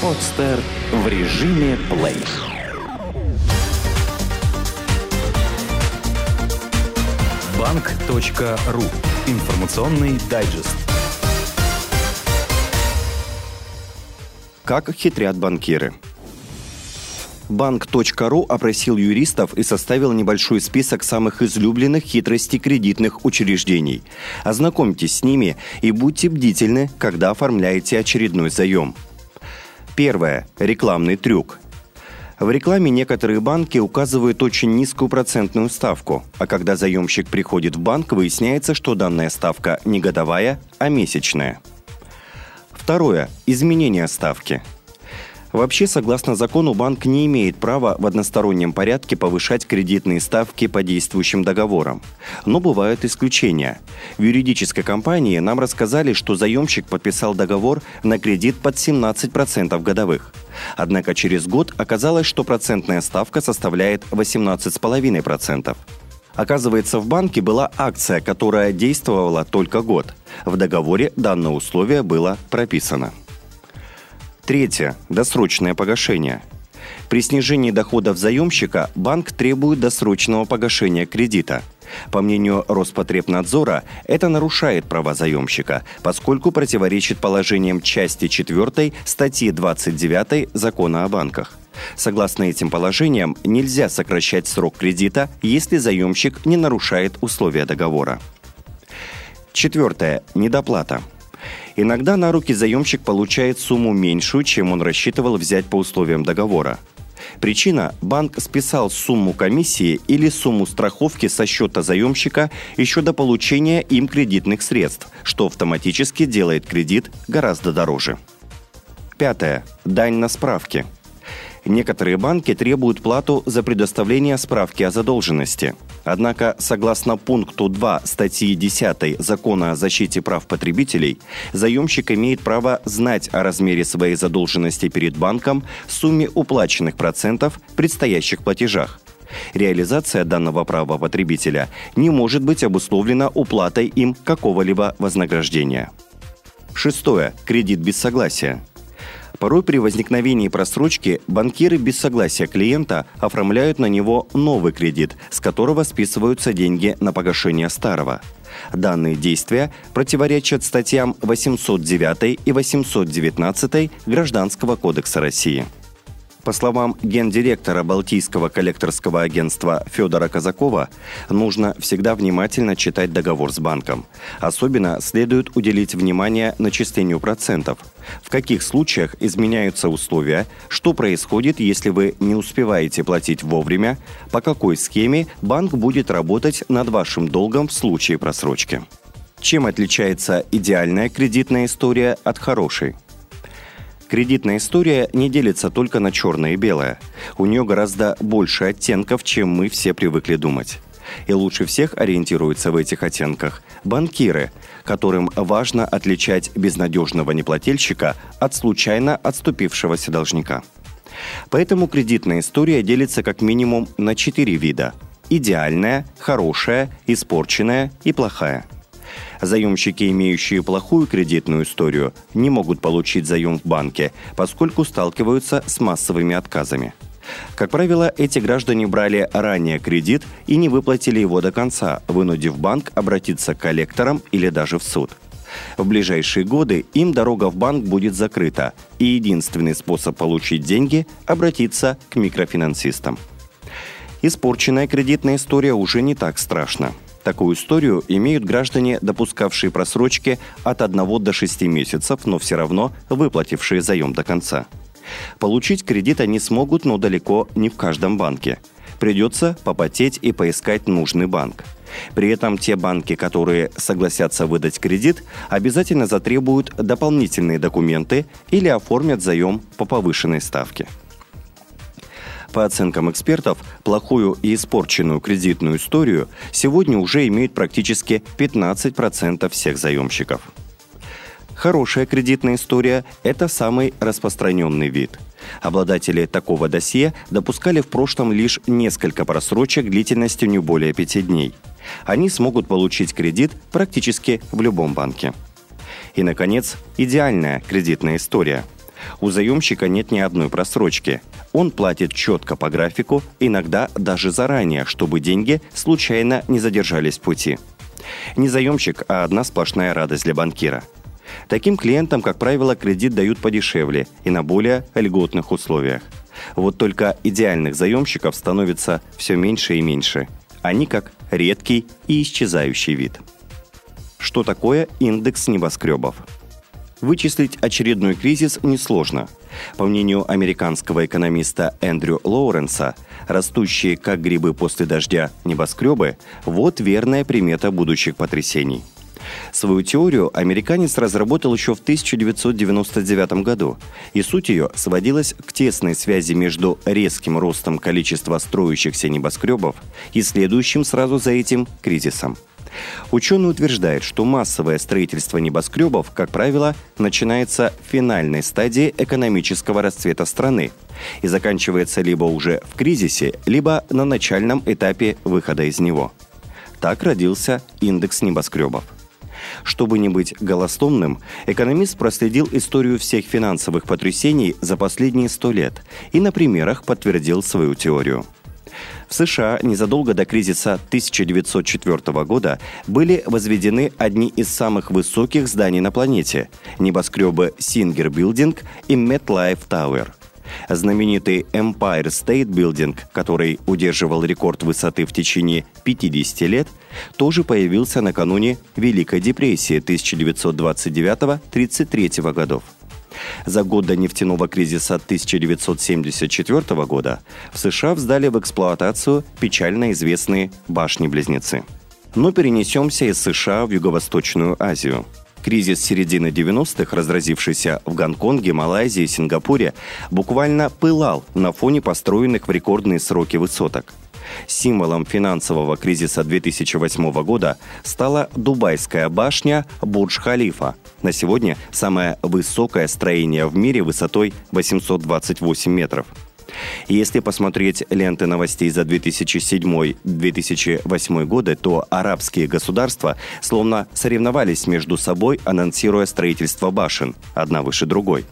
Подстер в режиме плей. Банк.ру. Информационный дайджест. Как хитрят банкиры. Банк.ру опросил юристов и составил небольшой список самых излюбленных хитростей кредитных учреждений. Ознакомьтесь с ними и будьте бдительны, когда оформляете очередной заем. Первое. Рекламный трюк. В рекламе некоторые банки указывают очень низкую процентную ставку, а когда заемщик приходит в банк, выясняется, что данная ставка не годовая, а месячная. Второе. Изменение ставки – Вообще, согласно закону, банк не имеет права в одностороннем порядке повышать кредитные ставки по действующим договорам. Но бывают исключения. В юридической компании нам рассказали, что заемщик подписал договор на кредит под 17% годовых. Однако через год оказалось, что процентная ставка составляет 18,5%. Оказывается, в банке была акция, которая действовала только год. В договоре данное условие было прописано. Третье. Досрочное погашение. При снижении доходов заемщика банк требует досрочного погашения кредита. По мнению Роспотребнадзора, это нарушает права заемщика, поскольку противоречит положениям части 4 статьи 29 Закона о банках. Согласно этим положениям, нельзя сокращать срок кредита, если заемщик не нарушает условия договора. Четвертое. Недоплата. Иногда на руки заемщик получает сумму меньшую, чем он рассчитывал взять по условиям договора. Причина – банк списал сумму комиссии или сумму страховки со счета заемщика еще до получения им кредитных средств, что автоматически делает кредит гораздо дороже. Пятое. Дань на справки – Некоторые банки требуют плату за предоставление справки о задолженности. Однако, согласно пункту 2 статьи 10 Закона о защите прав потребителей, заемщик имеет право знать о размере своей задолженности перед банком, сумме уплаченных процентов, предстоящих платежах. Реализация данного права потребителя не может быть обусловлена уплатой им какого-либо вознаграждения. Шестое. Кредит без согласия. Порой при возникновении просрочки банкиры без согласия клиента оформляют на него новый кредит, с которого списываются деньги на погашение старого. Данные действия противоречат статьям 809 и 819 Гражданского кодекса России. По словам гендиректора Балтийского коллекторского агентства Федора Казакова, нужно всегда внимательно читать договор с банком. Особенно следует уделить внимание начислению процентов. В каких случаях изменяются условия, что происходит, если вы не успеваете платить вовремя, по какой схеме банк будет работать над вашим долгом в случае просрочки. Чем отличается идеальная кредитная история от хорошей? Кредитная история не делится только на черное и белое. У нее гораздо больше оттенков, чем мы все привыкли думать. И лучше всех ориентируются в этих оттенках банкиры, которым важно отличать безнадежного неплательщика от случайно отступившегося должника. Поэтому кредитная история делится как минимум на четыре вида – идеальная, хорошая, испорченная и плохая – Заемщики, имеющие плохую кредитную историю, не могут получить заем в банке, поскольку сталкиваются с массовыми отказами. Как правило, эти граждане брали ранее кредит и не выплатили его до конца, вынудив банк обратиться к коллекторам или даже в суд. В ближайшие годы им дорога в банк будет закрыта, и единственный способ получить деньги – обратиться к микрофинансистам. Испорченная кредитная история уже не так страшна – Такую историю имеют граждане, допускавшие просрочки от 1 до 6 месяцев, но все равно выплатившие заем до конца. Получить кредит они смогут, но далеко не в каждом банке. Придется попотеть и поискать нужный банк. При этом те банки, которые согласятся выдать кредит, обязательно затребуют дополнительные документы или оформят заем по повышенной ставке. По оценкам экспертов, плохую и испорченную кредитную историю сегодня уже имеют практически 15% всех заемщиков. Хорошая кредитная история – это самый распространенный вид. Обладатели такого досье допускали в прошлом лишь несколько просрочек длительностью не более пяти дней. Они смогут получить кредит практически в любом банке. И, наконец, идеальная кредитная история – У заемщика нет ни одной просрочки. Он платит четко по графику, иногда даже заранее, чтобы деньги случайно не задержались в пути. Не заемщик, а одна сплошная радость для банкира. Таким клиентам, как правило, кредит дают подешевле и на более льготных условиях. Вот только идеальных заемщиков становится все меньше и меньше. Они как редкий и исчезающий вид. Что такое индекс небоскребов? Вычислить очередной кризис несложно. По мнению американского экономиста Эндрю Лоуренса, растущие как грибы после дождя небоскребы – вот верная примета будущих потрясений. Свою теорию американец разработал еще в 1999 году, и суть ее сводилась к тесной связи между резким ростом количества строящихся небоскребов и следующим сразу за этим кризисом – Ученый утверждает, что массовое строительство небоскребов, как правило, начинается в финальной стадии экономического расцвета страны и заканчивается либо уже в кризисе, либо на начальном этапе выхода из него. Так родился индекс небоскребов. Чтобы не быть голословным, экономист проследил историю всех финансовых потрясений за последние сто лет и на примерах подтвердил свою теорию – в США незадолго до кризиса 1904 года были возведены одни из самых высоких зданий на планете – небоскребы Singer Building и MetLife Tower. Знаменитый Empire State Building, который удерживал рекорд высоты в течение 50 лет, тоже появился накануне Великой депрессии 1929-33 годов. За год до нефтяного кризиса 1974 года в США вздали в эксплуатацию печально известные башни-близнецы. Но перенесемся из США в Юго-Восточную Азию. Кризис середины 90-х, разразившийся в Гонконге, Малайзии и Сингапуре, буквально пылал на фоне построенных в рекордные сроки высоток – Символом финансового кризиса 2008 года стала Дубайская башня Бурдж-Халифа. На сегодня самое высокое строение в мире высотой 828 метров – если посмотреть ленты новостей за 2007-2008 годы, то арабские государства словно соревновались между собой, анонсируя строительство башен, одна выше другой.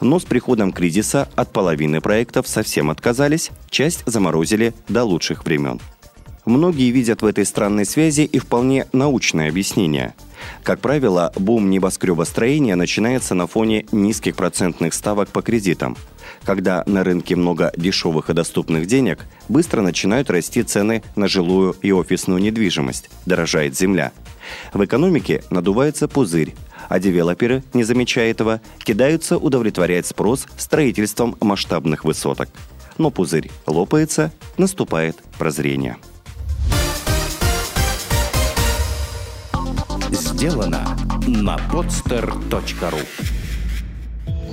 Но с приходом кризиса от половины проектов совсем отказались, часть заморозили до лучших времен. Многие видят в этой странной связи и вполне научное объяснение. Как правило, бум небоскребостроения начинается на фоне низких процентных ставок по кредитам – когда на рынке много дешевых и доступных денег, быстро начинают расти цены на жилую и офисную недвижимость, дорожает земля. В экономике надувается пузырь, а девелоперы, не замечая этого, кидаются удовлетворять спрос строительством масштабных высоток. Но пузырь лопается, наступает прозрение. Сделано на podster.ru